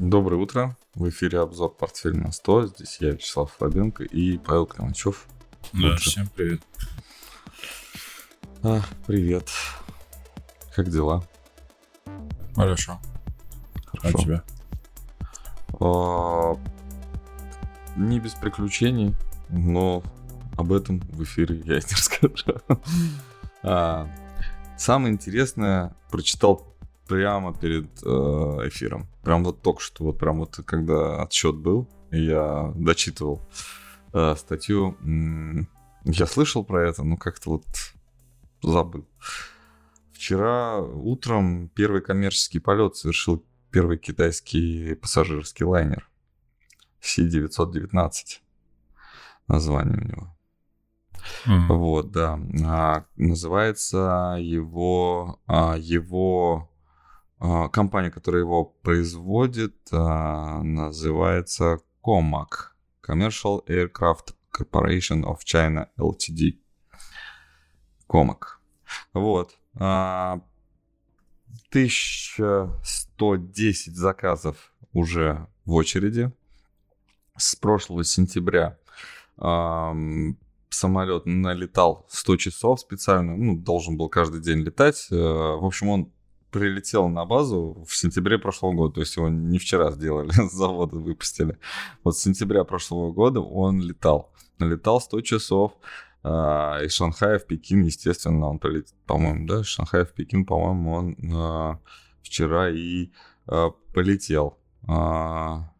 Доброе утро. В эфире обзор «Портфель на 100». Здесь я, Вячеслав Слабенко и Павел Крамачев. Да, Лучше. всем привет. А, привет. Как дела? Хорошо. Хорошо. А тебя? А, не без приключений, но об этом в эфире я не расскажу. А, самое интересное прочитал прямо перед э, эфиром. Прям вот только что, вот прям вот когда отсчет был, я дочитывал э, статью. Я слышал про это, но как-то вот забыл. Вчера утром первый коммерческий полет совершил первый китайский пассажирский лайнер. Си-919. Название у него. Mm. Вот, да. А, называется его, а, его компания, которая его производит, а, называется COMAC. Commercial Aircraft Corporation of China Ltd. COMAC. Вот. 1110 а, заказов уже в очереди. С прошлого сентября самолет налетал 100 часов специально, ну, должен был каждый день летать. Э, в общем, он прилетел на базу в сентябре прошлого года, то есть его не вчера сделали, с завода выпустили. Вот с сентября прошлого года он летал. Налетал 100 часов, а, из Шанхая в Пекин, естественно, он прилетел, по-моему, да, из Шанхая в Пекин, по-моему, он а, вчера и а, полетел. А,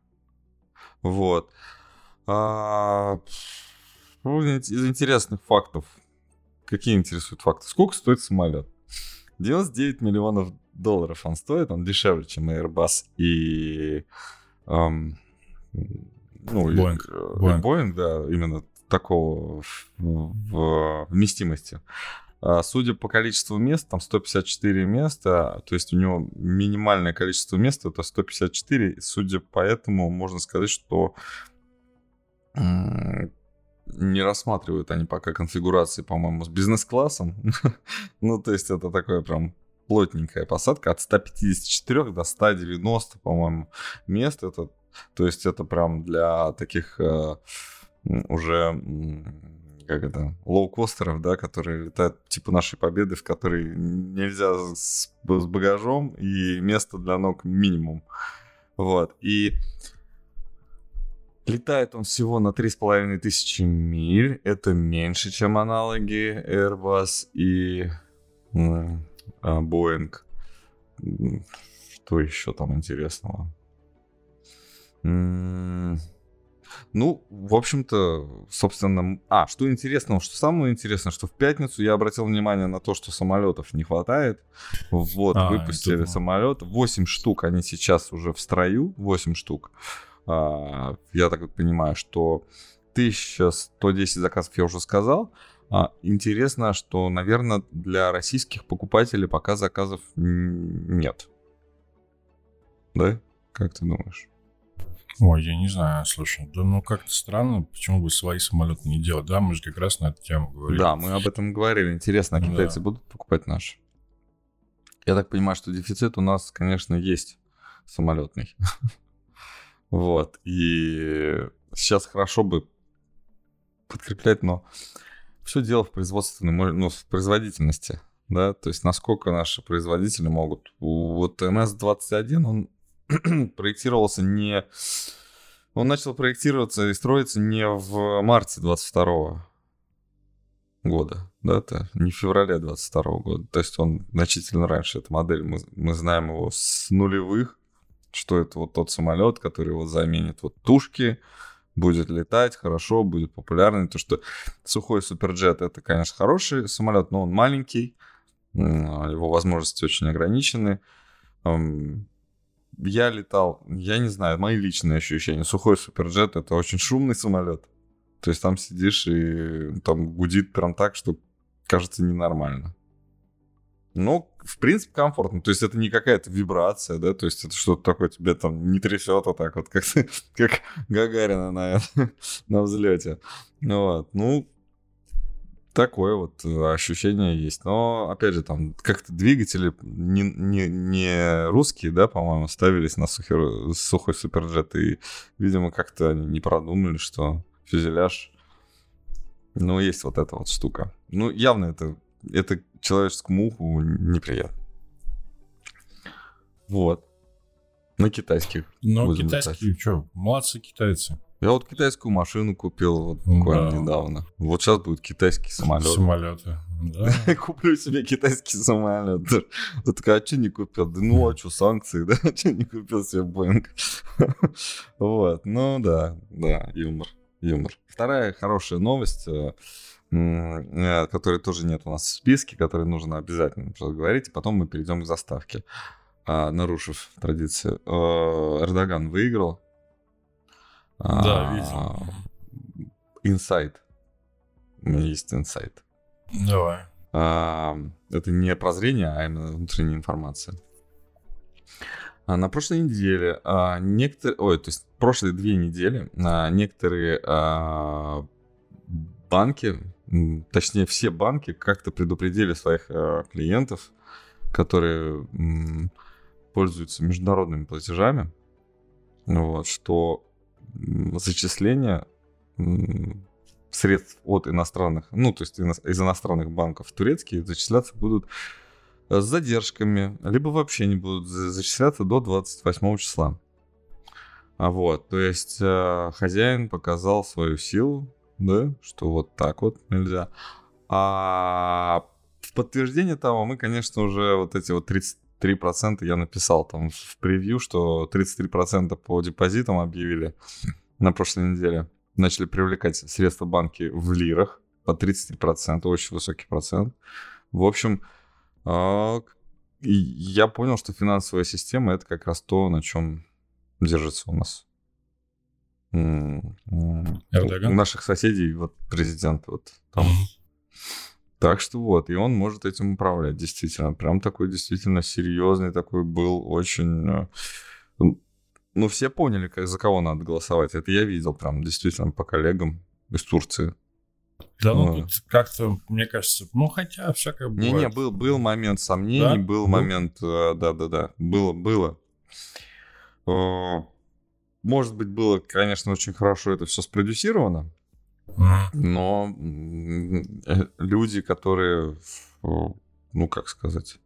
вот. А, ну, из интересных фактов. Какие интересуют факты? Сколько стоит самолет? 99 миллионов долларов он стоит, он дешевле, чем Airbus и... Эм, ну, Boeing. И, Boeing. Boeing, да, именно такого в, вместимости. А, судя по количеству мест, там 154 места, то есть у него минимальное количество мест это 154. И судя по этому, можно сказать, что не рассматривают они пока конфигурации, по-моему, с бизнес-классом. ну, то есть это такое прям плотненькая посадка от 154 до 190, по-моему, мест. Это, то есть это прям для таких э, уже как это, лоукостеров, да, которые летают типа нашей победы, в которой нельзя с, с багажом и место для ног минимум. Вот. И Летает он всего на 3,5 тысячи миль. Это меньше, чем аналоги Airbus и э, Boeing. Что еще там интересного? Ну, в общем-то, собственно... А, что интересного, что самое интересное, что в пятницу я обратил внимание на то, что самолетов не хватает. Вот, а, выпустили самолет. 8 штук, они сейчас уже в строю, 8 штук. А, я так понимаю, что 1110 заказов я уже сказал. А, интересно, что, наверное, для российских покупателей пока заказов нет. Да? Как ты думаешь? Ой, я не знаю, слушай, да ну как-то странно, почему бы свои самолеты не делать, да, мы же как раз на эту тему говорили. Да, мы об этом говорили, интересно, а китайцы да. будут покупать наши? Я так понимаю, что дефицит у нас, конечно, есть самолетный. Вот. И сейчас хорошо бы подкреплять, но все дело в производственной, ну, в производительности, да, то есть насколько наши производители могут. Вот МС-21, он проектировался не... Он начал проектироваться и строиться не в марте 22 года, да, это не в феврале 22 года, то есть он значительно раньше, эта модель, мы, мы знаем его с нулевых, что это вот тот самолет, который вот заменит вот тушки, будет летать хорошо, будет популярный. То, что сухой суперджет это, конечно, хороший самолет, но он маленький, его возможности очень ограничены. Я летал, я не знаю, мои личные ощущения. Сухой суперджет это очень шумный самолет. То есть там сидишь и там гудит прям так, что кажется ненормально. Но, в принципе, комфортно. То есть это не какая-то вибрация, да, то есть это что-то такое тебе там не трясет а так вот, как, как Гагарина на, на взлете. Вот. Ну, Такое вот э, ощущение есть. Но, опять же, там как-то двигатели не, не, не русские, да, по-моему, ставились на сухой, сухой суперджет. И, видимо, как-то они не продумали, что фюзеляж... Ну, есть вот эта вот штука. Ну, явно это, это человеческому уху неприятно. Вот. На китайских. Ну, китайские, что, молодцы китайцы. Я вот китайскую машину купил вот буквально да. недавно. Вот сейчас будет китайский самолет. Самолеты, да. Куплю себе китайский самолет. Вот такая, а что не купил? Да ну, а что, санкции, да? Что не купил себе Боинг? Вот, ну да, да, юмор, юмор. Вторая хорошая новость, э, которой тоже нет у нас в списке, которой нужно обязательно говорить, и потом мы перейдем к заставке, а, нарушив традицию. Э, Эрдоган выиграл да, видел. Инсайт. У меня есть инсайт. Давай. Это не прозрение, а именно внутренняя информация. А на прошлой неделе а, некоторые, ой, то есть прошлые две недели а, некоторые а, банки, точнее все банки как-то предупредили своих а, клиентов, которые пользуются международными платежами, вот, что зачисления средств от иностранных, ну, то есть из иностранных банков турецкие зачисляться будут с задержками, либо вообще не будут зачисляться до 28 числа. А вот, то есть э, хозяин показал свою силу, да, что вот так вот нельзя. А в подтверждение того мы, конечно, уже вот эти вот 33% я написал там в превью, что 33% по депозитам объявили на прошлой неделе. Начали привлекать средства банки в лирах по 33%, очень высокий процент. В общем, а, я понял, что финансовая система это как раз то, на чем держится у нас. Эрдоган? У наших соседей, вот президент, вот там. Так что вот, и он может этим управлять, действительно. Прям такой действительно серьезный такой был, очень... Э, ну, все поняли, как, за кого надо голосовать. Это я видел прям действительно по коллегам из Турции. Да, ну, ну тут как-то, мне кажется, ну хотя всякое бывает. Не-не, был, был момент сомнений, да? был, момент, э, да-да-да, было, было. Э, может быть, было, конечно, очень хорошо это все спродюсировано, но э, люди, которые, ну как сказать,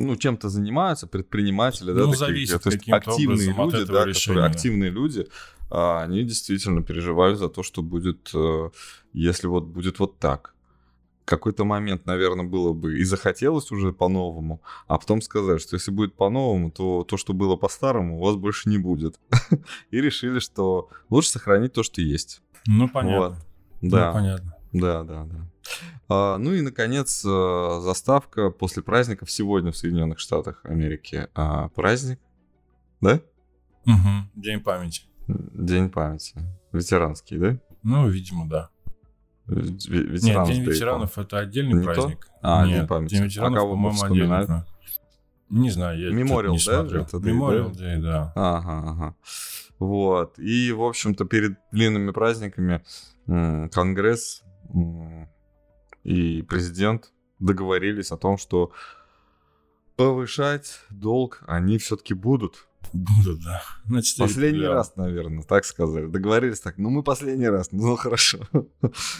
ну, чем-то занимаются, предприниматели, ну, да, зависит такие, то есть активные люди, да, которые активные люди, они действительно переживают за то, что будет, э, если вот будет вот так какой-то момент, наверное, было бы и захотелось уже по-новому, а потом сказать, что если будет по-новому, то то, что было по-старому, у вас больше не будет. И решили, что лучше сохранить то, что есть. Ну, понятно. Вот. Да. Ну, понятно. Да, да, да. А, ну и, наконец, э, заставка после праздников сегодня в Соединенных Штатах Америки. А, праздник, да? Угу. День памяти. День памяти. Ветеранский, да? Ну, видимо, да. Ветеранов Нет, День ветеранов — это отдельный не праздник. То? А, Нет, День памяти. День ветеранов, а кого по-моему, отдельный. Не знаю, я Мемориал, не да? смотрел. Это Мемориал День, да. Ага, ага. Вот. И, в общем-то, перед длинными праздниками Конгресс и президент договорились о том, что повышать долг они все-таки будут. Будут, да. На последний миллиарда. раз, наверное, так сказали. Договорились так. Ну, мы последний раз. Ну, хорошо. Ну,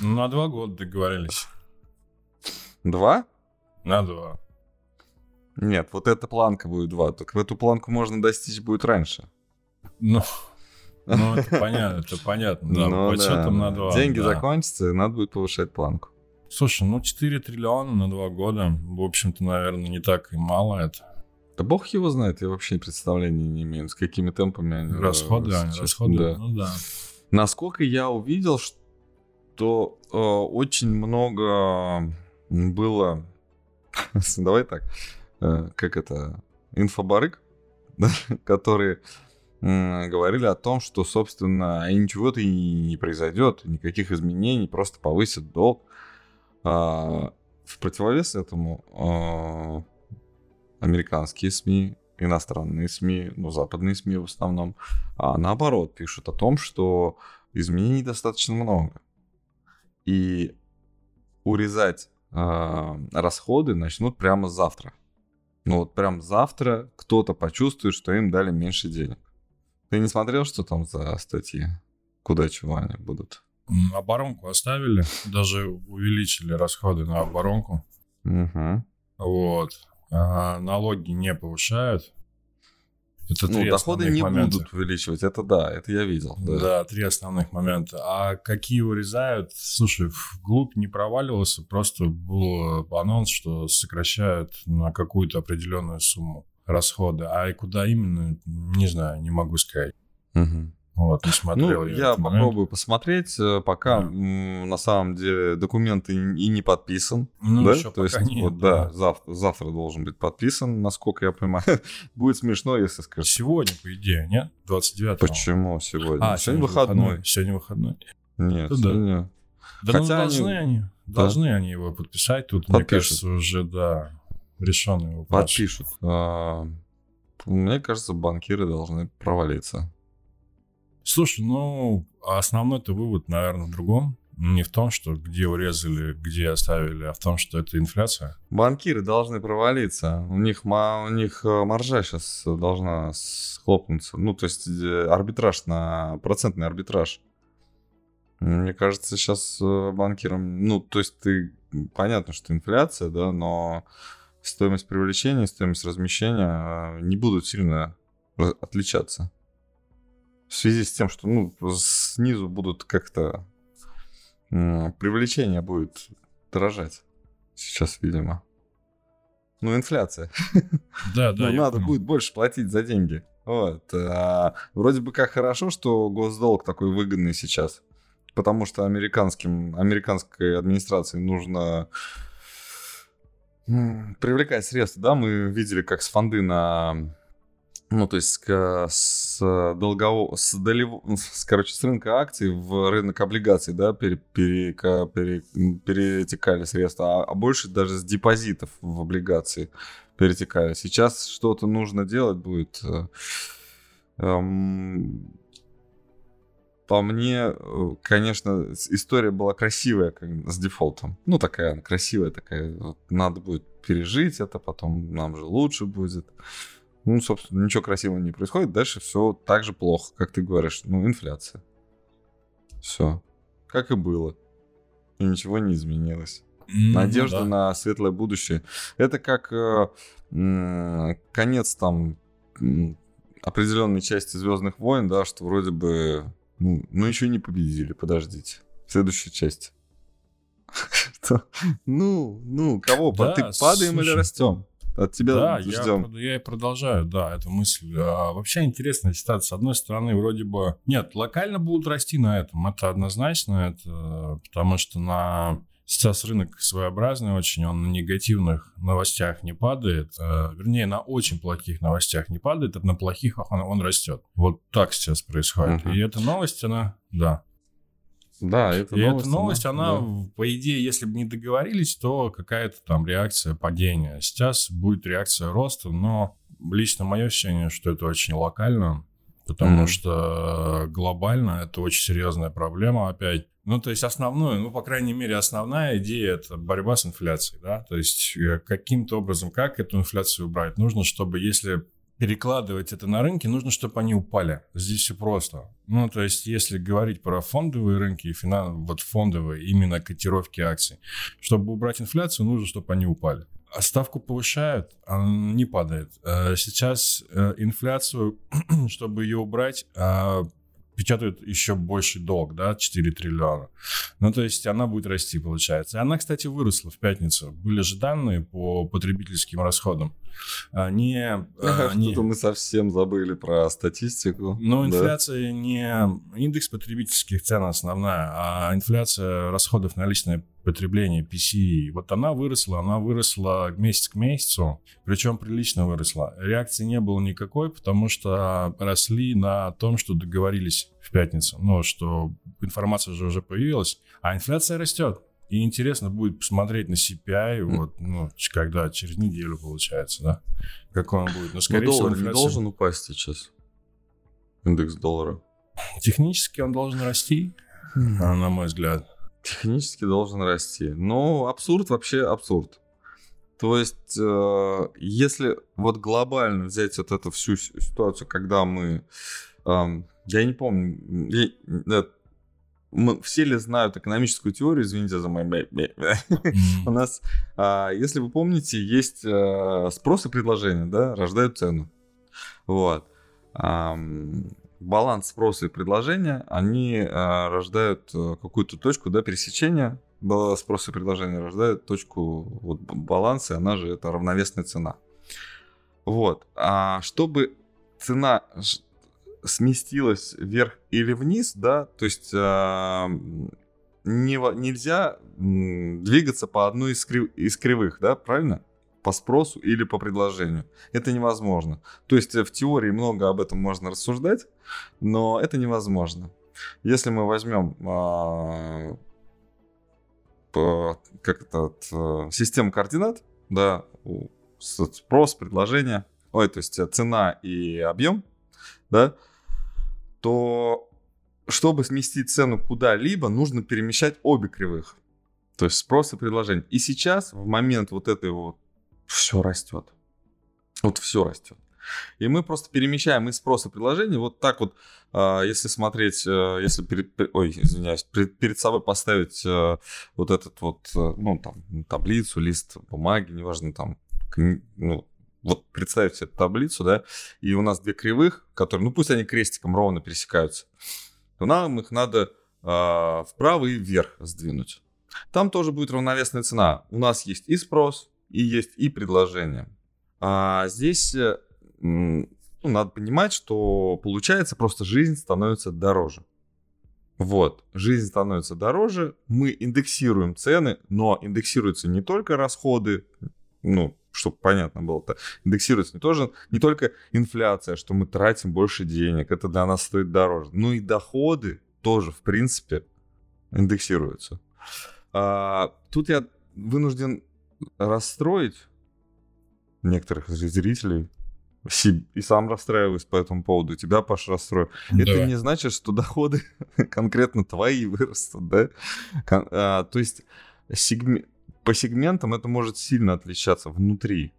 на два года договорились. Два? На два. Нет, вот эта планка будет два. Так эту планку можно достичь будет раньше. Ну, ну это понятно, это понятно. Да, ну, да. на два. Деньги да. закончатся, и надо будет повышать планку. Слушай, ну 4 триллиона на два года, в общем-то, наверное, не так и мало это. Да бог его знает, я вообще представления не имею, с какими темпами они... Э, расходы, они расходы, да. ну да. Насколько я увидел, что э, очень много было... Давай так, э, как это, инфобарык, которые говорили о том, что, собственно, ничего-то и не произойдет, никаких изменений, просто повысят долг. А, в противовес этому а, американские СМИ, иностранные СМИ, ну, западные СМИ в основном, а наоборот пишут о том, что изменений достаточно много. И урезать э, расходы начнут прямо завтра. Ну вот прям завтра кто-то почувствует, что им дали меньше денег. Ты не смотрел, что там за статьи? Куда чего они будут? Оборонку оставили, даже увеличили расходы на оборонку. Угу. Вот. А налоги не повышают. Это ну, доходы не момента. будут увеличивать, это да, это я видел. Да. да, три основных момента. А какие урезают? Слушай, вглубь не проваливался, просто был анонс, что сокращают на какую-то определенную сумму расходы. А и куда именно, не знаю, не могу сказать. Угу. Вот, не смотрел. Ну, я, попробую посмотреть, э, пока да. на самом деле документы и не подписан. Ну, да? еще То есть, нет, вот, да, да завтра, завтра должен быть подписан, насколько я понимаю. Будет смешно, если скажешь. Сегодня, по идее, нет? 29 Почему сегодня? А, сегодня выходной. выходной. Сегодня выходной. Нет, да. сегодня... Да Хотя ну, должны они, они да? должны они его подписать. Тут, Подпишут. мне кажется, уже, да, решенный вопрос. Подпишут. А, мне кажется, банкиры должны провалиться. Слушай, ну, основной-то вывод, наверное, в другом. Не в том, что где урезали, где оставили, а в том, что это инфляция. Банкиры должны провалиться. У них, у них э, маржа сейчас должна схлопнуться. Ну, то есть э, арбитраж на... Процентный арбитраж. Мне кажется, сейчас э, банкирам... Ну, то есть ты... Понятно, что инфляция, да, но стоимость привлечения, стоимость размещения не будут сильно отличаться в связи с тем, что ну, снизу будут как-то привлечение будет дорожать сейчас, видимо. Ну, инфляция. Да, да. Ну, надо будет больше платить за деньги. Вот. А, вроде бы как хорошо, что госдолг такой выгодный сейчас. Потому что американским, американской администрации нужно привлекать средства. Да, мы видели, как с фонды на ну, то есть с, долгового, с, долев, с, короче, с рынка акций в рынок облигаций, да, пере, пере, пере, перетекали средства, а, а больше даже с депозитов в облигации перетекали. Сейчас что-то нужно делать будет. Э, эм, по мне, э, конечно, история была красивая как, с дефолтом. Ну, такая красивая, такая. Вот, надо будет пережить это, потом нам же лучше будет. Ну, собственно, ничего красивого не происходит. Дальше все так же плохо, как ты говоришь. Ну, инфляция. Все. Как и было. И ничего не изменилось. Mm, Надежда да. на светлое будущее. Это как э, э, конец там определенной части Звездных войн, да, что вроде бы, ну, ну еще не победили, подождите. Следующая часть. Ну, ну, кого? Ты падаем или растем? От тебя да, ждем. Я, я и продолжаю, да, эту мысль. А, вообще интересная ситуация. С одной стороны, вроде бы... Нет, локально будут расти на этом, это однозначно, это потому что на... Сейчас рынок своеобразный очень, он на негативных новостях не падает, э, вернее, на очень плохих новостях не падает, а на плохих он, он растет. Вот так сейчас происходит. Uh-huh. И эта новость, она, да, да, это и новость, эта новость, она, она да. по идее, если бы не договорились, то какая-то там реакция падения. Сейчас будет реакция роста, но лично мое ощущение, что это очень локально, потому mm-hmm. что глобально это очень серьезная проблема опять. Ну, то есть основную, ну, по крайней мере, основная идея – это борьба с инфляцией, да, то есть э, каким-то образом, как эту инфляцию убрать? Нужно, чтобы если перекладывать это на рынки, нужно, чтобы они упали. Здесь все просто. Ну, то есть, если говорить про фондовые рынки и финан... вот фондовые, именно котировки акций, чтобы убрать инфляцию, нужно, чтобы они упали. А ставку повышают, она не падает. Э, сейчас э, инфляцию, чтобы ее убрать, а, печатают еще больше долг, да, 4 триллиона. Ну, то есть она будет расти, получается. И она, кстати, выросла в пятницу. Были же данные по потребительским расходам. Они, ага, они... Что-то мы совсем забыли про статистику. Ну, инфляция да. не индекс потребительских цен основная, а инфляция расходов на личное потребление PCE. Вот она выросла, она выросла месяц к месяцу, причем прилично выросла. Реакции не было никакой, потому что росли на том, что договорились в пятницу. Ну, что информация же уже появилась, а инфляция растет. И интересно будет посмотреть на CPI, вот, ну, когда через неделю получается, да, какой он будет. Но, скорее Но доллар всего, инфляция... не должен упасть сейчас, индекс доллара. Технически он должен расти, на мой взгляд. Технически должен расти. Но абсурд вообще абсурд. То есть, э, если вот глобально взять вот эту всю ситуацию, когда мы, э, я не помню, я, э, мы, все ли знают экономическую теорию, извините за мой... У нас, э, если вы помните, есть э, спрос и предложение, да, рождают цену. Вот. Баланс спроса и предложения, они э, рождают э, какую-то точку да, пересечения спроса и предложения, рождают точку вот, баланса, и она же это равновесная цена. Вот. А чтобы цена сместилась вверх или вниз, да, то есть э, не, нельзя двигаться по одной из, крив, из кривых, да, правильно? По спросу или по предложению. Это невозможно. То есть э, в теории много об этом можно рассуждать, но это невозможно. Если мы возьмем а, по, как это, а, систему координат, да, спрос, предложение, ой, то есть э, цена и объем, да, то чтобы сместить цену куда-либо, нужно перемещать обе кривых. То есть спрос и предложение. И сейчас, в момент вот этой вот все растет. Вот все растет. И мы просто перемещаем из спроса предложения вот так вот, а, если смотреть, э, если перед, ой, извиняюсь, перед собой поставить э, вот этот вот, э, ну, там, таблицу, лист бумаги, неважно, там, ну, вот представить себе таблицу, да, и у нас две кривых, которые, ну, пусть они крестиком ровно пересекаются, то нам их надо э, вправо и вверх сдвинуть. Там тоже будет равновесная цена. У нас есть и спрос, и есть и предложение. А здесь э, ну, надо понимать, что получается просто жизнь становится дороже. Вот, жизнь становится дороже, мы индексируем цены, но индексируются не только расходы, ну, чтобы понятно было, -то, индексируется не, тоже, не только инфляция, что мы тратим больше денег, это для нас стоит дороже, но и доходы тоже, в принципе, индексируются. А, тут я вынужден расстроить некоторых зрителей, и сам расстраиваюсь по этому поводу, тебя, Паш, расстрою. Да. Это не значит, что доходы конкретно твои вырастут, да? А, то есть сегм... по сегментам это может сильно отличаться внутри.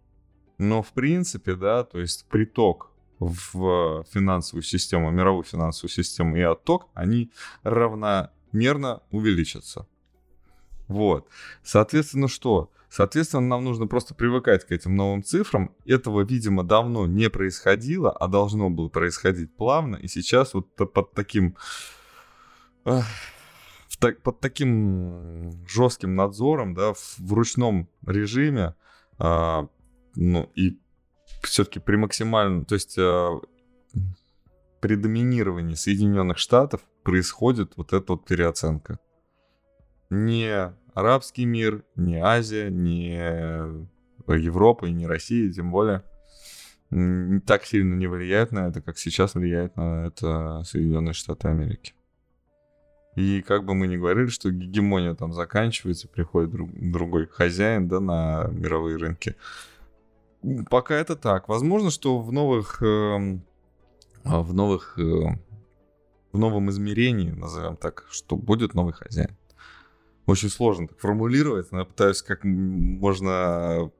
Но в принципе, да, то есть приток в финансовую систему, мировую финансовую систему и отток, они равномерно увеличатся. Вот. Соответственно, что? Соответственно, нам нужно просто привыкать к этим новым цифрам. Этого, видимо, давно не происходило, а должно было происходить плавно. И сейчас вот под таким... под таким жестким надзором, да, в ручном режиме, а, ну и все-таки при максимальном, то есть а, при доминировании Соединенных Штатов происходит вот эта вот переоценка. Не арабский мир, не Азия, не Европа и не Россия, тем более так сильно не влияет на это, как сейчас влияет на это Соединенные Штаты Америки. И как бы мы ни говорили, что гегемония там заканчивается, приходит друг, другой хозяин, да, на мировые рынки. Пока это так. Возможно, что в новых, э, в новых, э, в новом измерении, назовем так, что будет новый хозяин очень сложно так формулировать, но я пытаюсь как можно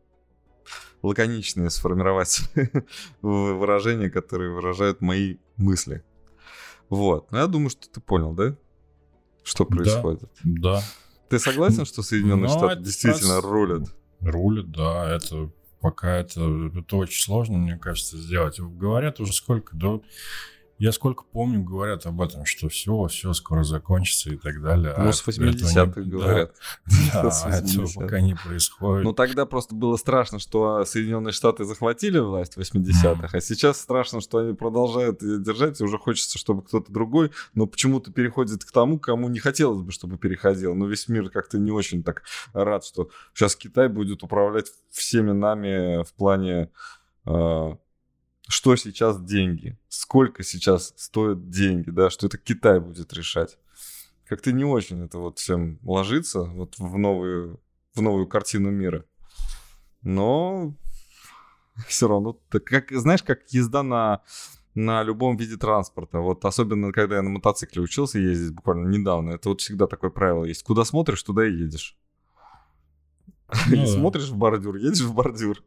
лаконичнее сформировать выражения, которые выражают мои мысли. Вот. Но я думаю, что ты понял, да? Что происходит? Да. да. Ты согласен, что Соединенные Но Штаты действительно раз... рулят? Рулят, да. Это пока это, это очень сложно, мне кажется, сделать. Говорят уже сколько, да, я сколько помню, говорят об этом, что все, все скоро закончится и так далее. Ну, а с 80-х говорят. Да, да этого пока не происходит. Ну, тогда просто было страшно, что Соединенные Штаты захватили власть в 80-х, а сейчас страшно, что они продолжают ее держать, и уже хочется, чтобы кто-то другой, но почему-то переходит к тому, кому не хотелось бы, чтобы переходил. Но весь мир как-то не очень так рад, что сейчас Китай будет управлять всеми нами в плане а, что сейчас деньги, сколько сейчас стоят деньги, да, что это Китай будет решать. Как-то не очень это вот всем ложится вот в новую, в новую картину мира. Но все равно, так как, знаешь, как езда на на любом виде транспорта. Вот особенно, когда я на мотоцикле учился ездить буквально недавно, это вот всегда такое правило есть. Куда смотришь, туда и едешь. Ну, Смотришь в бордюр, едешь в бордюр.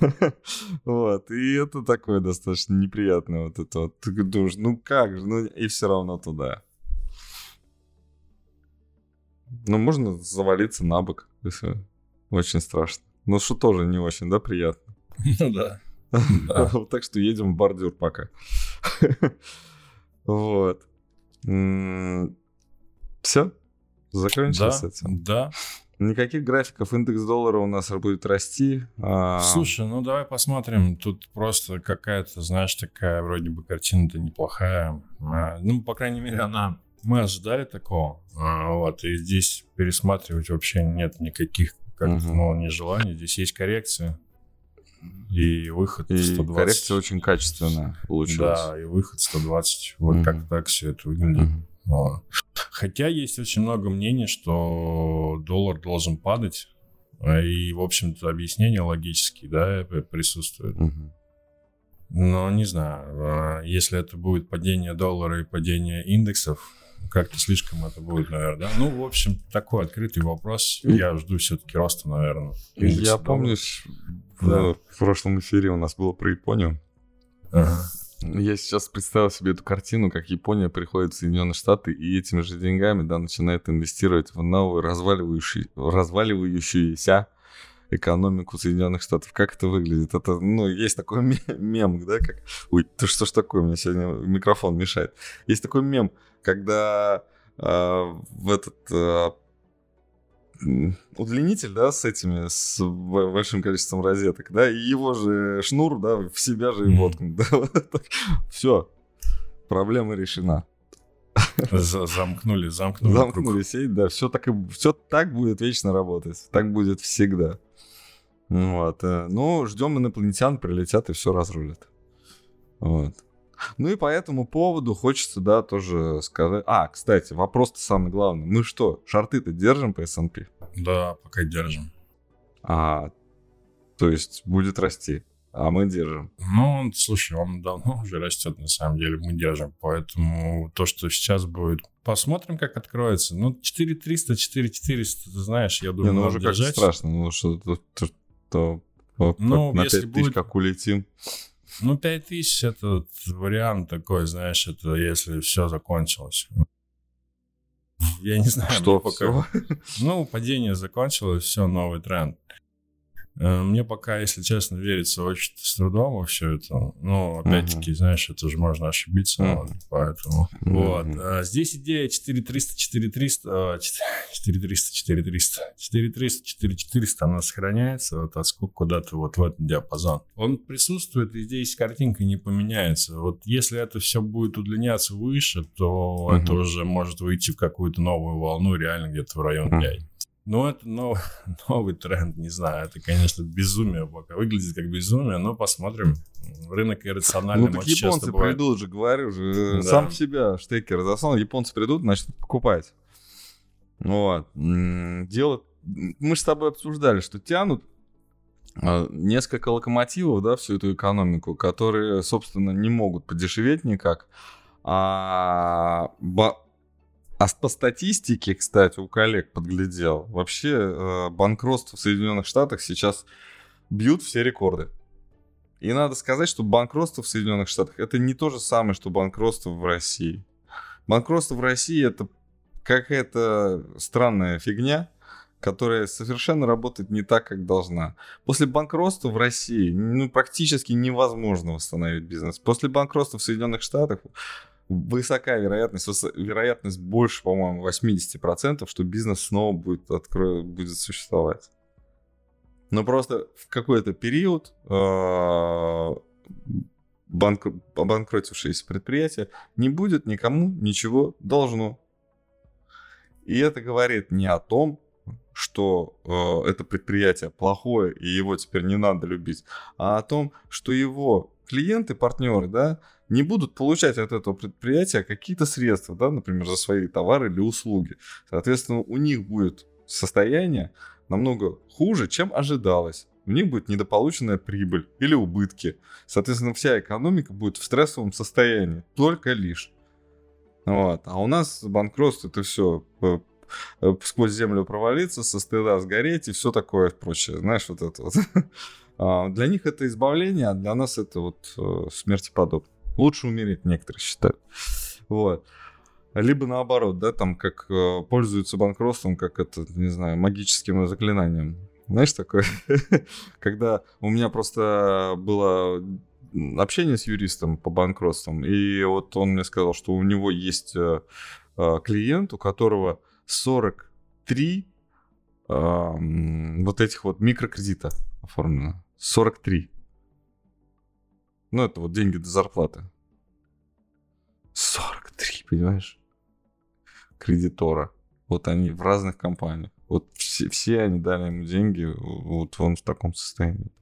вот. И это такое достаточно неприятное вот это вот. Ты думаешь, ну как же, ну и все равно туда. Ну, можно завалиться на бок, если очень страшно. Ну, что тоже не очень, да, приятно? Ну да. Так что едем в бордюр пока. Вот. Все? Закончили с этим? Да. Никаких графиков, индекс доллара у нас будет расти. А... Слушай, ну давай посмотрим. Тут просто какая-то, знаешь, такая вроде бы картина-то неплохая. А, ну, по крайней мере, она... Мы ожидали такого. А, вот, и здесь пересматривать вообще нет никаких как угу. ну, нежеланий. Здесь есть коррекция. И выход и 120. коррекция очень качественная получилась. Да, и выход 120. Вот угу. как так все это выглядит. Угу. Вот. Хотя есть очень много мнений, что доллар должен падать. И, в общем-то, объяснения логические, да, присутствуют. Угу. Но не знаю, а если это будет падение доллара и падение индексов, как-то слишком это будет, наверное, да? Ну, в общем, такой открытый вопрос. Я жду все-таки роста, наверное. Я помню, да. в прошлом эфире у нас было про Японию. Ага. Я сейчас представил себе эту картину, как Япония приходит в Соединенные Штаты и этими же деньгами, да, начинает инвестировать в новую разваливающую, разваливающуюся экономику Соединенных Штатов. Как это выглядит? Это, ну, есть такой мем, да, как... Ой, ты что ж такое, мне сегодня микрофон мешает. Есть такой мем, когда э, в этот э, удлинитель, да, с этими, с большим количеством розеток, да, и его же шнур, да, в себя же и воткнут, да, все, проблема решена. Замкнули, замкнули. Замкнули сеть, да, все так, и, все так будет вечно работать, так будет всегда. Вот, э, ну, ждем инопланетян, прилетят и все разрулят. Вот. Ну и по этому поводу хочется, да, тоже сказать... А, кстати, вопрос-то самый главный. Мы что, шарты-то держим по S&P? Да, пока держим. А, то есть будет расти, а мы держим. Ну, слушай, он давно уже растет, на самом деле, мы держим. Поэтому то, что сейчас будет... Посмотрим, как откроется. Ну, 4300, 4400, ты знаешь, я думаю, Не, ну уже как страшно, ну что то, то, то, то ну, на 5000 будет... как улетим. Ну, 5000 это вариант такой, знаешь, это если все закончилось. Я не знаю. Что пока... Ну, падение закончилось, все, новый тренд. Э, мне пока, если честно, верится очень с трудом во все это. Ну, опять-таки, uh-huh. знаешь, это же можно ошибиться, uh-huh. поэтому. Uh-huh. Вот. А здесь идея 4300, 4300, 4300, 4300, 4300, 4400, она сохраняется, вот отскок куда-то вот в этот диапазон. Он присутствует, и здесь картинка не поменяется. Вот если это все будет удлиняться выше, то uh-huh. это уже может выйти в какую-то новую волну, реально где-то в район 5. Ну, это новый, новый тренд, не знаю. Это, конечно, безумие пока. Выглядит как безумие, но посмотрим. Рынок иррациональный. Ну, так японцы придут же, говорю же. Да. Сам себя штекер засунул. Японцы придут, значит, покупать. Вот. Дело... Мы же с тобой обсуждали, что тянут а, несколько локомотивов, да, всю эту экономику, которые, собственно, не могут подешеветь никак. А а по статистике, кстати, у коллег подглядел, вообще э, банкротство в Соединенных Штатах сейчас бьют все рекорды. И надо сказать, что банкротство в Соединенных Штатах это не то же самое, что банкротство в России. Банкротство в России это какая-то странная фигня, которая совершенно работает не так, как должна. После банкротства в России ну, практически невозможно восстановить бизнес. После банкротства в Соединенных Штатах высока вероятность, вероятность больше, по-моему, 80%, что бизнес снова будет, откро... будет существовать. Но просто в какой-то период э, банк... обанкротившееся предприятие не будет никому ничего должно. И это говорит не о том, что э, это предприятие плохое и его теперь не надо любить, а о том, что его клиенты, партнеры, да, не будут получать от этого предприятия какие-то средства, да, например, за свои товары или услуги. Соответственно, у них будет состояние намного хуже, чем ожидалось. у них будет недополученная прибыль или убытки. Соответственно, вся экономика будет в стрессовом состоянии, только лишь. Вот. А у нас банкротство это все э, э, сквозь землю провалиться, со стыда сгореть и все такое прочее. Знаешь, вот это вот. А, для них это избавление, а для нас это вот э, смерти подобно. Лучше умереть, некоторые считают. Вот. Либо наоборот, да, там как пользуются банкротством, как это, не знаю, магическим заклинанием. Знаешь, такое, когда у меня просто было общение с юристом по банкротствам, и вот он мне сказал, что у него есть э, э, клиент, у которого 43 вот этих вот микрокредита оформлено. 43. Ну, это вот деньги до зарплаты. 43, понимаешь? Кредитора. Вот они в разных компаниях. Вот все, все они дали ему деньги, вот он в таком состоянии.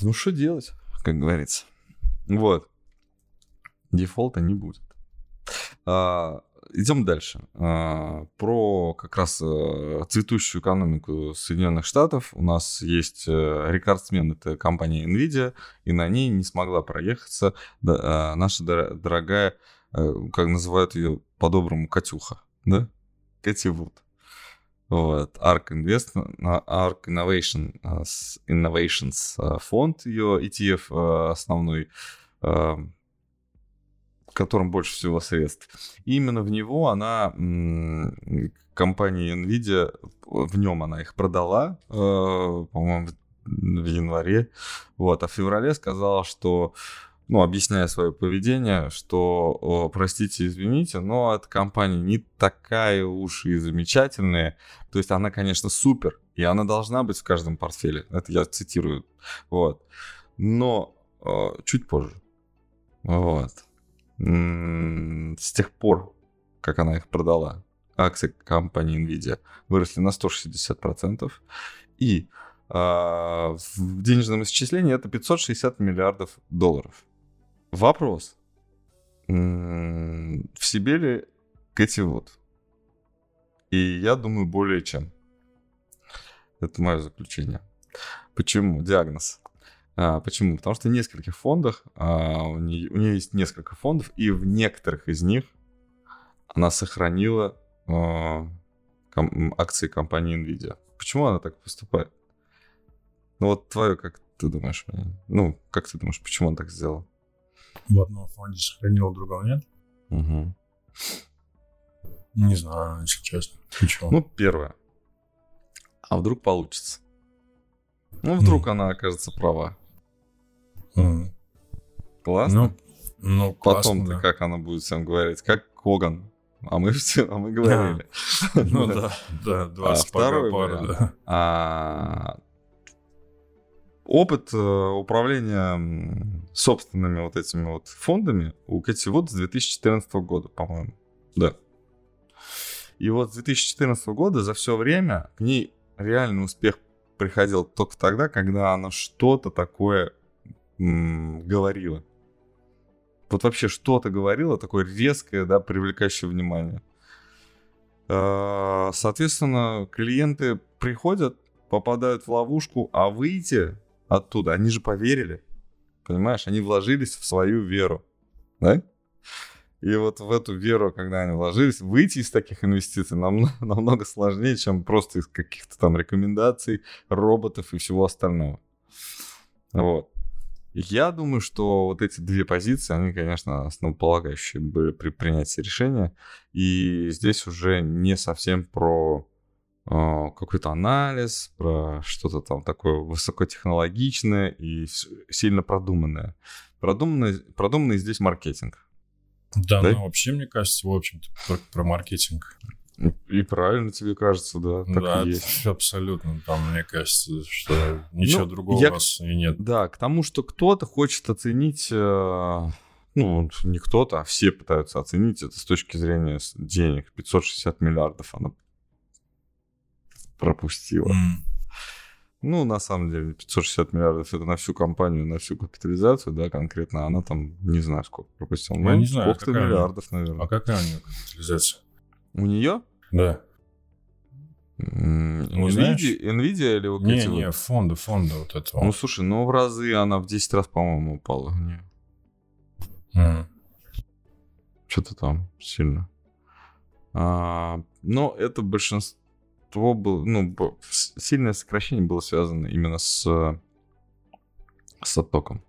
Ну, что делать, как говорится. Вот. Дефолта не будет. А, идем дальше. А, про как раз а, цветущую экономику Соединенных Штатов. У нас есть а, рекордсмен, это компания Nvidia, и на ней не смогла проехаться а, наша дорогая, а, как называют ее по-доброму, Катюха. Да? Кэти Вуд. Вот. ARK, Invest, ARK Innovation, э, Innovations э, фонд ее ETF э, основной, котором больше всего средств. И именно в него она, компания NVIDIA, в нем она их продала, по-моему, в январе. Вот. А в феврале сказала, что ну, объясняя свое поведение, что, простите, извините, но эта компания не такая уж и замечательная. То есть она, конечно, супер, и она должна быть в каждом портфеле. Это я цитирую. Вот. Но э, чуть позже. Вот. С тех пор, как она их продала, акции компании Nvidia выросли на 160%. И э, в денежном исчислении это 560 миллиардов долларов. Вопрос. В себе ли Кэти Вуд? И я думаю, более чем. Это мое заключение. Почему? Диагноз. А, почему? Потому что в нескольких фондах, а, у, нее, у нее есть несколько фондов, и в некоторых из них она сохранила а, акции компании Nvidia. Почему она так поступает? Ну вот твое, как ты думаешь? Ну, как ты думаешь, почему она так сделала? в одном фонде сохранил, в другом нет. Угу. Не знаю, если честно. Почему? Ну, первое. А вдруг получится? Ну, вдруг mm. она окажется права. Классно? Ну, ну Потом да. как она будет всем говорить, как Коган. А мы все, а мы говорили. Ну да, да, 20 а второй пара, да. А опыт э, управления собственными вот этими вот фондами у Кэти Вуд с 2014 года, по-моему. Да. И вот с 2014 года за все время к ней реальный успех приходил только тогда, когда она что-то такое говорила. Вот вообще что-то говорила, такое резкое, да, привлекающее внимание. А, соответственно, клиенты приходят, попадают в ловушку, а выйти оттуда. Они же поверили. Понимаешь, они вложились в свою веру. Да? И вот в эту веру, когда они вложились, выйти из таких инвестиций намного, намного сложнее, чем просто из каких-то там рекомендаций, роботов и всего остального. Вот. Я думаю, что вот эти две позиции, они, конечно, основополагающие были при принятии решения. И здесь уже не совсем про а, какой-то анализ, про что-то там такое высокотехнологичное и сильно продуманное. Продуманный, продуманный здесь маркетинг. Да, да, ну вообще, мне кажется, в общем-то, про, про маркетинг. И правильно тебе кажется, да, так да, и есть. абсолютно. Там, мне кажется, что ничего ну, другого я, у вас и нет. Да, к тому, что кто-то хочет оценить, э, ну, не кто-то, а все пытаются оценить это с точки зрения денег. 560 миллиардов она пропустила. Mm. Ну, на самом деле, 560 миллиардов это на всю компанию, на всю капитализацию, да, конкретно. Она там, не знаю, сколько пропустила. Я ну, не знаю, сколько миллиардов, наверное. А какая у нее капитализация? У нее? Да. Nvidia, знаешь? Nvidia или вот Не, не, вот? фонды, фонды вот этого. Ну, слушай, ну в разы она в 10 раз, по-моему, упала. Не, М. Что-то там сильно. А, но это большинство было... Ну, сильное сокращение было связано именно с, с оттоком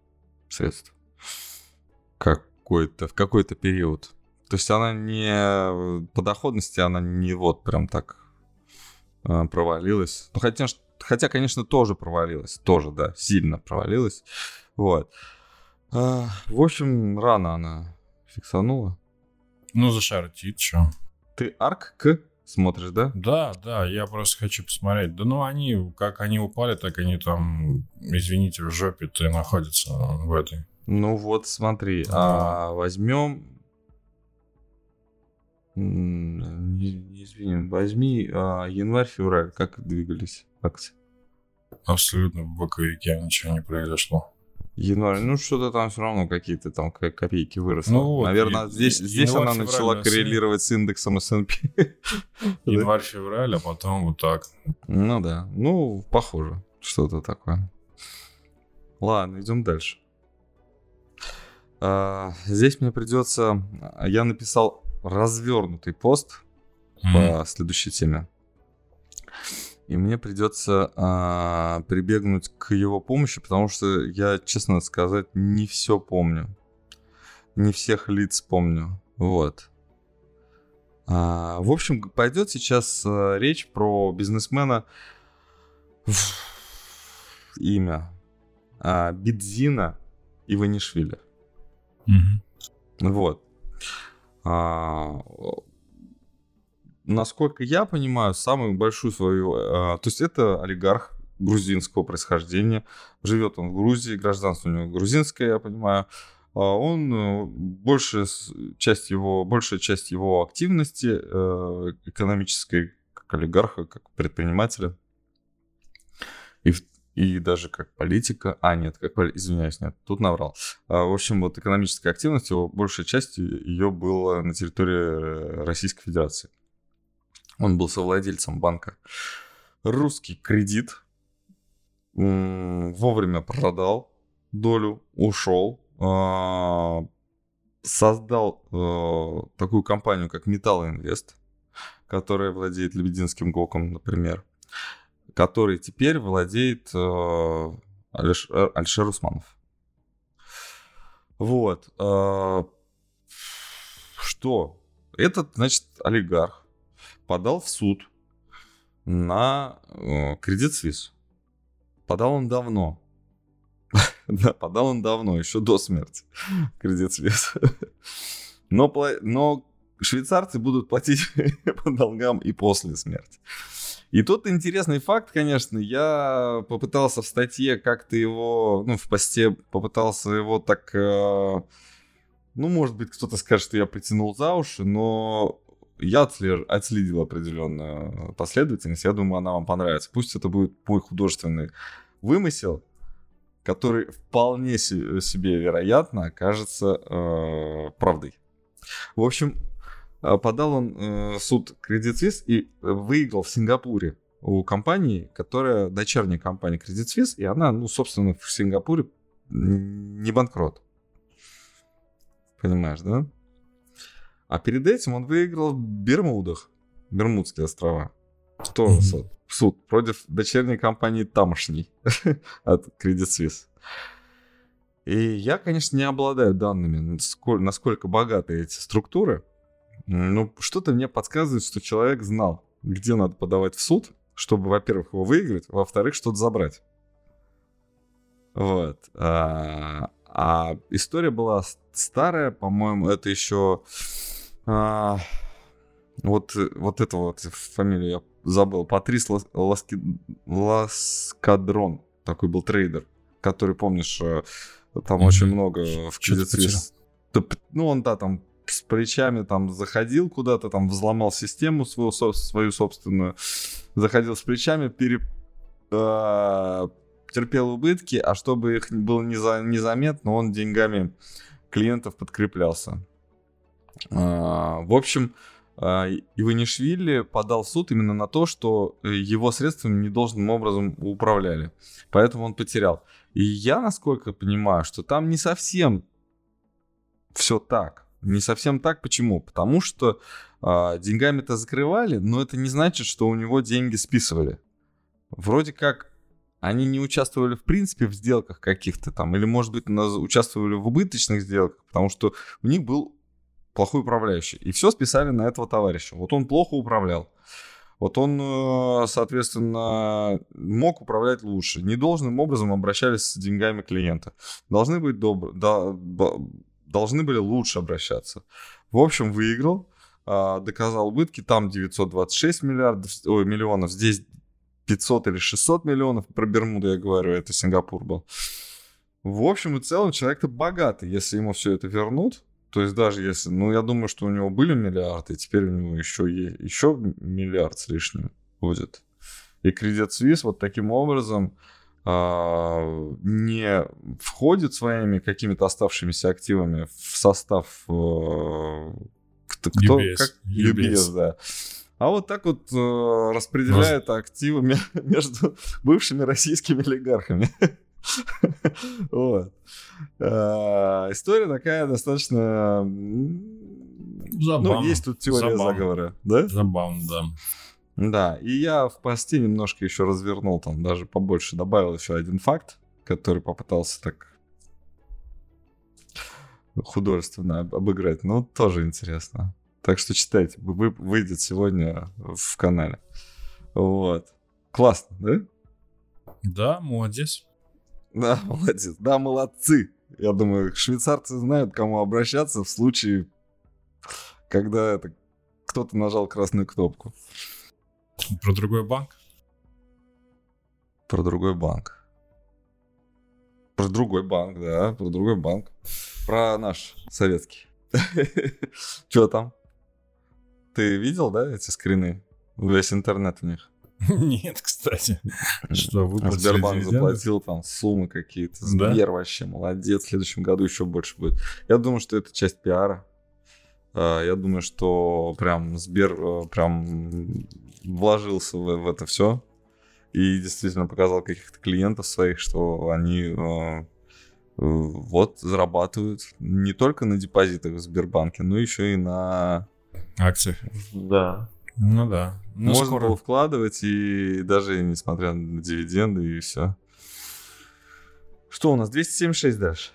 средств. Какой-то, в какой-то период. То есть она не... По доходности она не вот прям так э, провалилась. Ну, хотя, хотя, конечно, тоже провалилась. Тоже, да, сильно провалилась. Вот. А, в общем, рано она фиксанула. Ну, зашортит, чё. Ты арк к смотришь, да? Да, да, я просто хочу посмотреть. Да ну они, как они упали, так они там, извините, в жопе-то находятся в этой. Ну вот, смотри, а, возьмем... извиним, возьми а, январь-февраль, как двигались акции? Абсолютно в боковике ничего не произошло. Январь, ну что-то там все равно какие-то там ко- копейки выросли. Ну вот, Наверное, и- здесь, и- здесь она начала коррелировать с индексом S&P. Январь-февраль, а потом вот так. Ну да, ну похоже, что-то такое. Ладно, идем дальше. А, здесь мне придется... Я написал развернутый пост М. по следующей теме. И мне придется а, прибегнуть к его помощи, потому что я, честно сказать, не все помню. Не всех лиц помню. Вот. А, в общем, пойдет сейчас а, речь про бизнесмена. Имя. А, Бидзина Иванишвили. Мгм. Вот. А, насколько я понимаю, самую большую свою... а, то есть это олигарх грузинского происхождения. Живет он в Грузии, гражданство у него грузинское, я понимаю. А Он э, большая часть его, большая часть его активности э, экономической, как олигарха, как предпринимателя, и, в- и даже как политика. А, нет, как, извиняюсь, нет, тут наврал. А, В общем, вот экономическая активность, его, большая часть ее была на территории э, Российской Федерации. Он был совладельцем банка «Русский кредит», вовремя продал долю, ушел, а, создал э, такую компанию, как Металл Инвест, которая владеет Лебединским ГОКом, например, который теперь владеет э, Алиш- э, Альшер Усманов. Вот. э, Что? Этот, значит, олигарх подал в суд на э, кредит Свис. Подал он давно. Да, подал он давно, еще до смерти. Кредит Свис. Но, но швейцарцы будут платить по долгам и после смерти. И тут интересный факт, конечно, я попытался в статье как-то его, ну, в посте попытался его так, э, ну, может быть, кто-то скажет, что я притянул за уши, но я отслежу- отследил определенную последовательность, я думаю, она вам понравится. Пусть это будет мой художественный вымысел, который вполне се- себе вероятно окажется э, правдой. В общем, подал он э, суд Credit Suisse и выиграл в Сингапуре у компании, которая дочерняя компания Credit Suisse, и она, ну, собственно, в Сингапуре не банкрот. Понимаешь, да? А перед этим он выиграл в Бермудах, Бермудские острова. Тоже Мгм. суд, суд против дочерней компании тамошней от Credit Suisse. И я, конечно, не обладаю данными, сколь- насколько богаты эти структуры. Но что-то мне подсказывает, что человек знал, где надо подавать в суд, чтобы, во-первых, его выиграть, во-вторых, что-то забрать. Вот. А, а история была старая, по-моему, это еще... а, вот, вот это вот фамилию я забыл. Патрис Лас- Ласки- Ласкадрон. Такой был трейдер, который, помнишь, э, там Мгм. очень много в п- Ну, он, да, там с плечами там заходил куда-то, там взломал систему свою, свою собственную, заходил с плечами, пере, э, терпел убытки, а чтобы их было неза- незаметно, он деньгами клиентов подкреплялся. А, в общем, а, Иванишвили подал суд именно на то, что э, его средствами недолжным образом управляли. Поэтому он потерял. И я, насколько понимаю, что там не совсем все так. Не совсем так. Почему? Потому что э, деньгами-то закрывали, но это не значит, что у него деньги списывали. Вроде как они не участвовали в принципе в сделках каких-то там, или, может быть, участвовали в убыточных сделках, потому что у них был плохой управляющий. И все списали на этого товарища. Вот он плохо управлял. Вот он, э, соответственно, мог управлять лучше. Недолжным образом обращались с деньгами клиента. Должны быть добры, да, должны были лучше обращаться. В общем, выиграл, а, доказал убытки. Там 926 миллиардов, ой, миллионов, здесь 500 или 600 миллионов. Про Бермуду я говорю, это Сингапур был. В общем и целом, человек-то богатый. Если ему все это вернут, то есть даже если, ну, я думаю, что у него были миллиарды, теперь у него еще, еще миллиард с лишним будет. И кредит Suisse вот таким образом не входит своими какими-то оставшимися активами в состав а, кто, UBS. Как? UBS, UBS да. А вот так вот э, распределяет Может... активы между бывшими российскими олигархами. Вот. А, история такая достаточно... Забавно. Ну, есть тут теория Забавно. заговора, да? Забавно, да. Да, и я в посте немножко еще развернул, там даже побольше добавил еще один факт, который попытался так художественно обыграть. Ну, тоже интересно. Так что читайте, вы, выйдет сегодня в канале. Вот. Классно, да? Да, молодец. Да, молодец. Да, молодцы. Я думаю, швейцарцы знают, к кому обращаться в случае, когда это кто-то нажал красную кнопку. Про другой банк? Про другой банк. Про другой банк, да, про другой банк. Про наш советский. Что там? Ты видел, да, эти скрины? Весь интернет у них. Нет, кстати. Что, выплатили Сбербанк заплатил там суммы какие-то. Сбер да? вообще молодец. В следующем году еще больше будет. Я думаю, что это часть пиара. А, я думаю, что прям Сбер э, прям вложился в, в это все. И действительно показал каких-то клиентов своих, что они э, вот зарабатывают не только на депозитах в Сбербанке, но еще и на акциях. Да. Ну да. Ну, Можно скоро... было вкладывать, и даже несмотря на дивиденды и все. Что у нас? 276 дальше.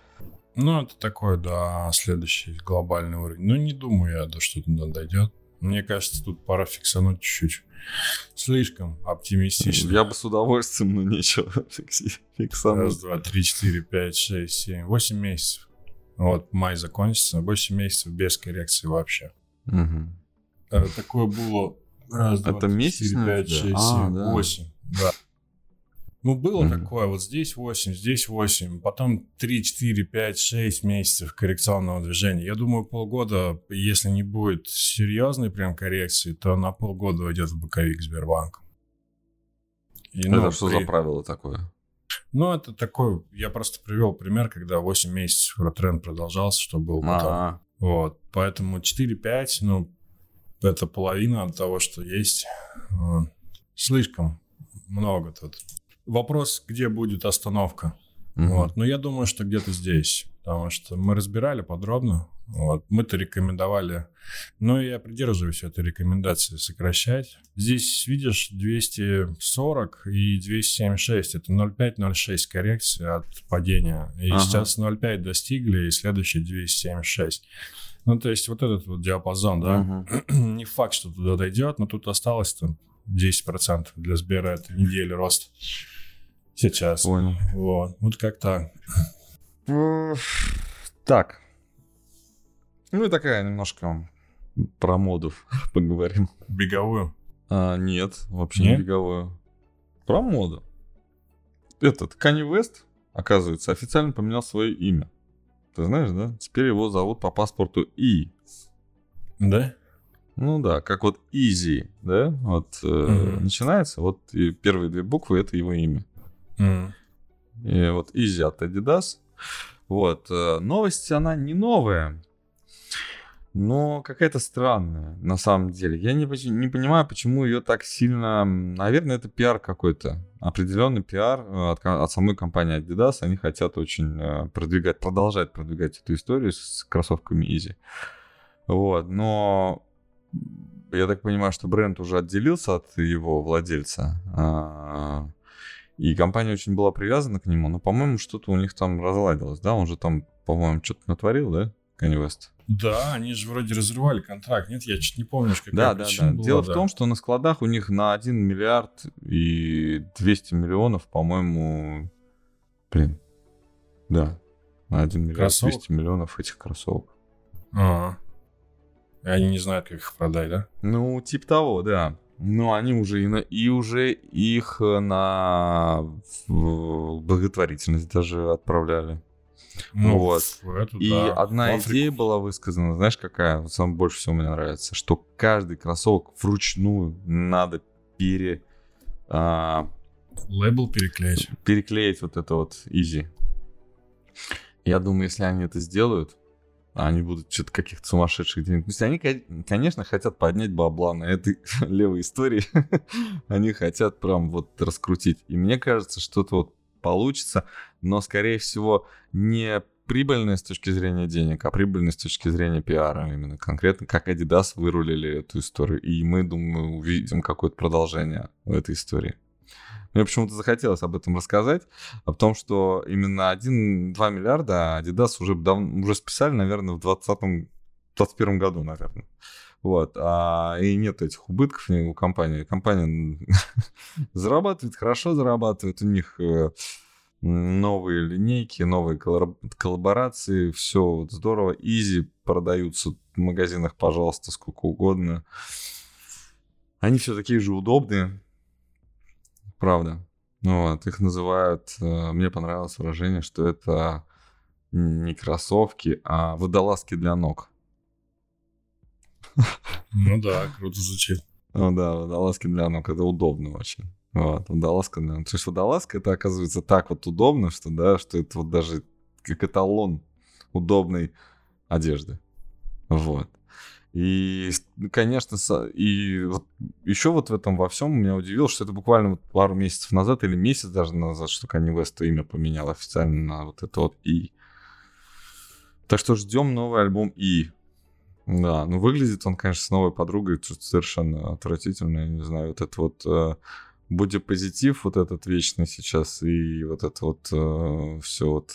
Ну, это такой, да, следующий глобальный уровень. Ну, не думаю я, да, что туда дойдет. Мне кажется, тут пора фиксануть чуть-чуть. Слишком оптимистично. Я бы с удовольствием, но нечего фиксануть. Раз, два, три, четыре, пять, шесть, семь, восемь месяцев. Вот май закончится, восемь месяцев без коррекции вообще. Угу. Такое было раз, два, Это месяц? 4, 5, 6, а, 7, да. 8. Да. Ну, было mm-hmm. такое, вот здесь 8, здесь 8, потом 3, 4, 5, 6 месяцев коррекционного движения. Я думаю, полгода, если не будет серьезной прям коррекции, то на полгода войдет в боковик Сбербанк. И, это ну, что при... за правило такое? Ну, это такой, я просто привел пример, когда 8 месяцев тренд продолжался, что был потом. А-а-а. Вот, поэтому 4-5, ну, это половина от того, что есть. Слишком много тут. Вопрос, где будет остановка. Угу. Вот. Но я думаю, что где-то здесь. Потому что мы разбирали подробно. Вот. Мы-то рекомендовали. Но я придерживаюсь этой рекомендации сокращать. Здесь, видишь, 240 и 276. Это 0,5-0,6 коррекция от падения. И ага. сейчас 0,5 достигли, и следующий 276. Ну, то есть вот этот вот диапазон, да, угу. не факт, что туда дойдет, но тут осталось там 10% для Сбера этой недели рост. Сейчас. Понял. Вот, вот как так. Так. Ну и такая немножко про моду поговорим. Беговую? А, нет, вообще нет? не беговую. Про моду. Этот Kanye West, оказывается, официально поменял свое имя. Ты знаешь, да? Теперь его зовут по паспорту И. Да? Ну да, как вот Easy, да? Вот э, mm-hmm. начинается, вот и первые две буквы это его имя. Mm-hmm. И вот Easy от Adidas. Вот, э, новость, она не новая. но какая-то странная, на самом деле. Я не, не понимаю, почему ее так сильно... Наверное, это пиар какой-то. Определенный пиар э, от, от самой компании Adidas. Они хотят очень э, продвигать, продолжать продвигать эту историю с кроссовками Easy. Вот, но я так понимаю, что бренд уже отделился от его владельца. А, и компания очень была привязана к нему, но, по-моему, что-то у них там разладилось, да? Он же там, по-моему, что-то натворил, да, Kanye West? Да, они же вроде разрывали контракт. Нет, я чуть не помню, какая да, да, да. Была, Дело да. в том, что на складах у них на 1 миллиард и 200 миллионов, по-моему, блин, да, на 1 миллиард кроссовок? 200 миллионов этих кроссовок. Ага. И они не знают, как их продать, да? Ну, типа того, да. Ну, они уже и, на, и уже их на благотворительность даже отправляли. Ну, вот. Эту, и да. одна идея была высказана, знаешь, какая? Вот самое больше всего мне нравится, что каждый кроссовок вручную надо пере... А, Лейбл переклеить. Переклеить вот это вот easy. Я думаю, если они это сделают, они будут что-то каких-то сумасшедших денег. То есть они, конечно, хотят поднять бабла на этой левой истории. они хотят прям вот раскрутить. И мне кажется, что-то вот получится, но, скорее всего, не прибыльная с точки зрения денег, а прибыльная с точки зрения пиара именно. Конкретно, как Adidas вырулили эту историю. И мы, думаю, увидим какое-то продолжение в этой истории. Мне почему-то захотелось об этом рассказать, о том, что именно 1-2 миллиарда Adidas уже, давно, уже списали, наверное, в 2020-2021 году, наверное. Вот. А, и нет этих убытков у компании. Компания зарабатывает, хорошо зарабатывает. У них э, новые линейки, новые коллаборации. Все здорово. Изи продаются в магазинах, пожалуйста, сколько угодно. Они все такие же удобные. Правда. Вот, их называют, э, мне понравилось выражение, что это не кроссовки, а водолазки для ног. Ну да, круто звучит. Ну да, водолазки для ног, это удобно очень. Вот, водолазка для ног. То есть водолазка это оказывается так вот удобно, что да, что это вот даже как эталон удобной одежды. Вот. И, конечно, и вот еще вот в этом во всем меня удивило, что это буквально вот пару месяцев назад или месяц даже назад, что Kanye West имя поменял официально на вот это вот И. Так что ждем новый альбом И. Да, ну выглядит он, конечно, с новой подругой совершенно отвратительно, я не знаю, вот это вот э, бодипозитив вот этот вечный сейчас и вот это вот э, все вот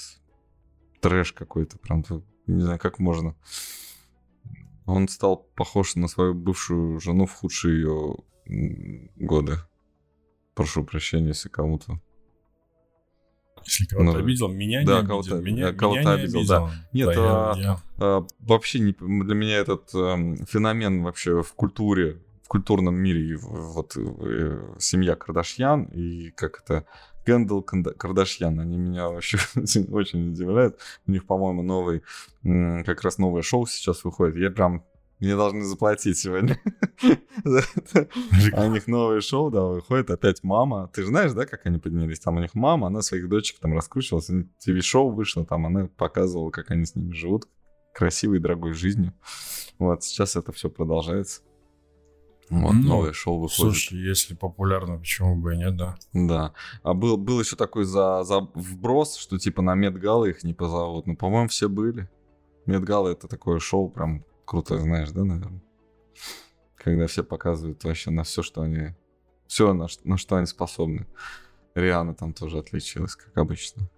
трэш какой-то, прям, не знаю, как можно. Он стал похож на свою бывшую жену в худшие ее годы. Прошу прощения, если кому-то если кого-то ну, обидел, меня да, не кого-то, обидел. Меня, кого-то меня обидел, обидел, да. Нет, да, а, я, а, вообще не, для меня этот а, феномен вообще в культуре, в культурном мире, вот э, семья Кардашьян и как это Гэндл Кардашьян, они меня вообще очень, удивляют. У них, по-моему, новый, как раз новое шоу сейчас выходит. Я прям мне должны заплатить сегодня. А у них новое шоу, да, выходит опять мама. Ты же знаешь, да, как они поднялись? Там у них мама, она своих дочек там раскручивалась. ТВ-шоу вышло, там она показывала, как они с ними живут красивой, дорогой жизнью. Вот, сейчас это все продолжается. Вот, ну, новое шоу выходит. Слушай, если популярно, почему бы и нет, да? Да. А был, был еще такой за, за вброс, что типа на Медгалы их не позовут. Ну, по-моему, все были. Медгалы это такое шоу прям круто, знаешь, да, наверное? Когда все показывают вообще на все, что они... Все, на, на что они способны. Риана там тоже отличилась, как обычно.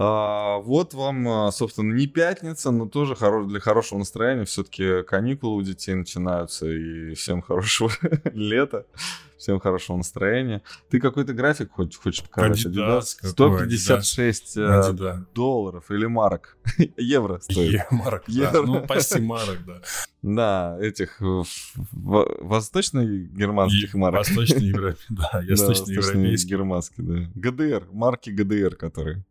А, вот вам, а, собственно, не пятница, но тоже хоро- для хорошего настроения. Все-таки каникулы у детей начинаются, и всем хорошего лета, всем хорошего настроения. Ты какой-то график хочешь, хочешь показать? Adidas, 156 Adidas. Э, долларов или марок. Евро стоит. Марок, Евро. да. Ну, почти марок, да. Да, этих восточно-германских марок. Восточно-европейских, да, восточно-европейских. Германские, да. ГДР, марки ГДР, которые.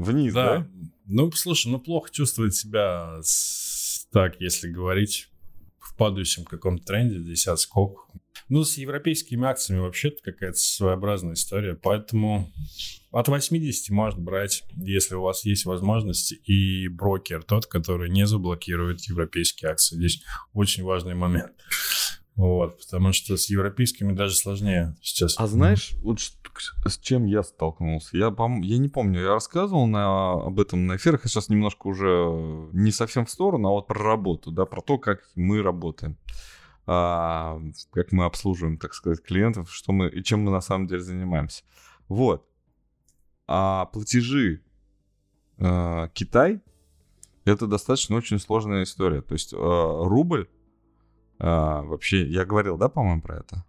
Вниз, да? да? Ну, слушай, ну плохо чувствовать себя с... так, если говорить в падающем каком-то тренде, здесь отскок. Ну, с европейскими акциями вообще какая-то своеобразная история, поэтому от 80 можно брать, если у вас есть возможность, и брокер тот, который не заблокирует европейские акции. Здесь очень важный момент. Вот, потому что с европейскими даже сложнее сейчас. А знаешь, вот с чем я столкнулся? Я, я не помню, я рассказывал на, об этом на эфирах, я сейчас немножко уже не совсем в сторону, а вот про работу, да, про то, как мы работаем. А, как мы обслуживаем, так сказать, клиентов, что мы и чем мы на самом деле занимаемся. Вот. А платежи э, Китай это достаточно очень сложная история. То есть э, рубль а, вообще, я говорил, да, по-моему, про это?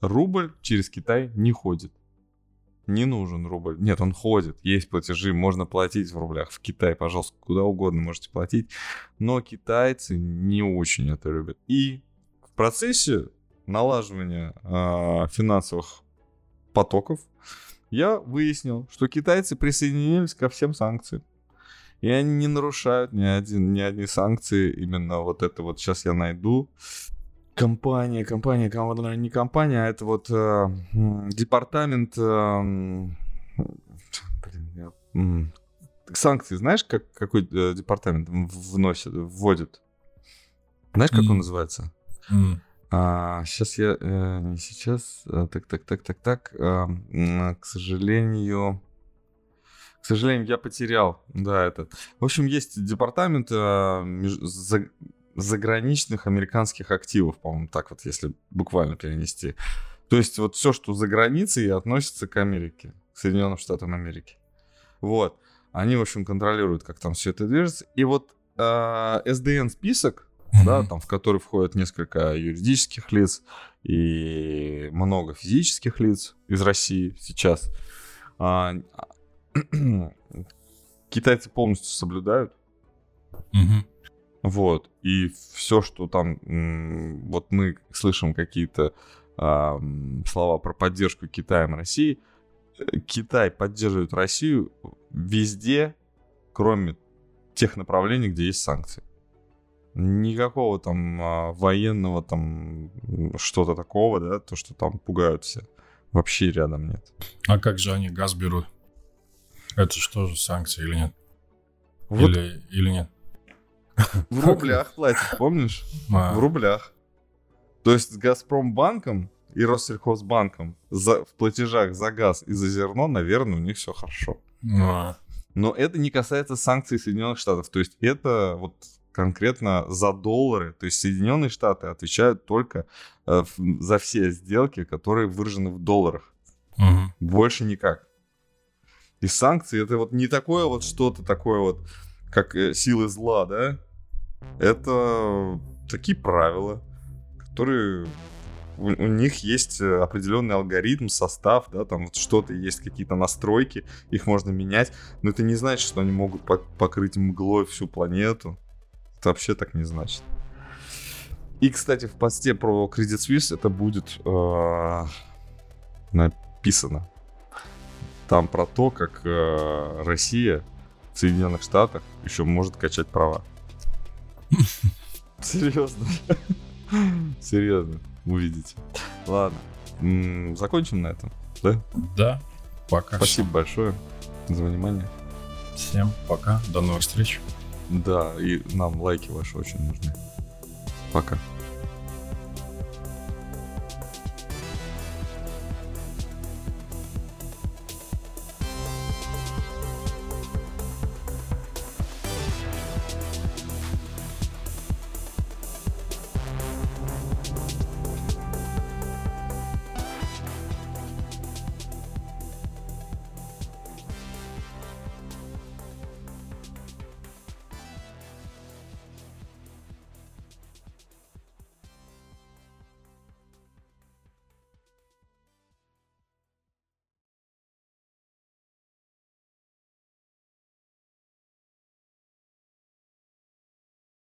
Рубль через Китай не ходит. Не нужен рубль. Нет, он ходит. Есть платежи, можно платить в рублях. В Китай, пожалуйста, куда угодно можете платить. Но китайцы не очень это любят. И в процессе налаживания э, финансовых потоков я выяснил, что китайцы присоединились ко всем санкциям. И они не нарушают ни, один, ни одни санкции. Именно вот это вот сейчас я найду. Компания, компания, компания, не компания, а это вот э, департамент... Э, блин, я, санкции, знаешь, как, какой э, департамент вносит, вводит? Знаешь, как mm. он называется? Mm. А, сейчас я... Э, не сейчас. А, так, так, так, так, так. А, к сожалению... К сожалению, я потерял, да, этот. В общем, есть департамент э, меж... за... заграничных американских активов, по-моему, так вот, если буквально перенести. То есть вот все, что за границей, относится к Америке, к Соединенным Штатам Америки. Вот. Они, в общем, контролируют, как там все это движется. И вот э, SDN список, mm-hmm. да, там, в который входят несколько юридических лиц и много физических лиц из России сейчас. А, китайцы полностью соблюдают. Угу. Вот. И все, что там... Вот мы слышим какие-то а, слова про поддержку Китаем России. Э, Китай поддерживает Россию везде, кроме тех направлений, где есть санкции. Никакого там а, военного там что-то такого, да, то, что там пугают все. Вообще рядом нет. А как же они газ берут? Это что же санкции или нет? Вот. Или, или нет? В рублях платят, помнишь? А. В рублях. То есть с Газпромбанком и Россельхозбанком за, в платежах за газ и за зерно, наверное, у них все хорошо. А. Но это не касается санкций Соединенных Штатов. То есть это вот конкретно за доллары. То есть Соединенные Штаты отвечают только э, за все сделки, которые выражены в долларах. Угу. Больше никак. И санкции это вот не такое вот что-то такое вот, как э, силы зла, да? Это такие правила, которые у, у них есть э, определенный алгоритм, состав, да, там вот что-то есть, какие-то настройки, их можно менять, но это не значит, что они могут покрыть мглой всю планету. Это вообще так не значит. И, кстати, в посте про Credit Suisse это будет э, написано. Там про то, как э, Россия в Соединенных Штатах еще может качать права. Серьезно. Серьезно. Увидите. Ладно. Закончим на этом, да? Да. Пока. Спасибо большое за внимание. Всем пока. До новых встреч. Да, и нам лайки ваши очень нужны. Пока.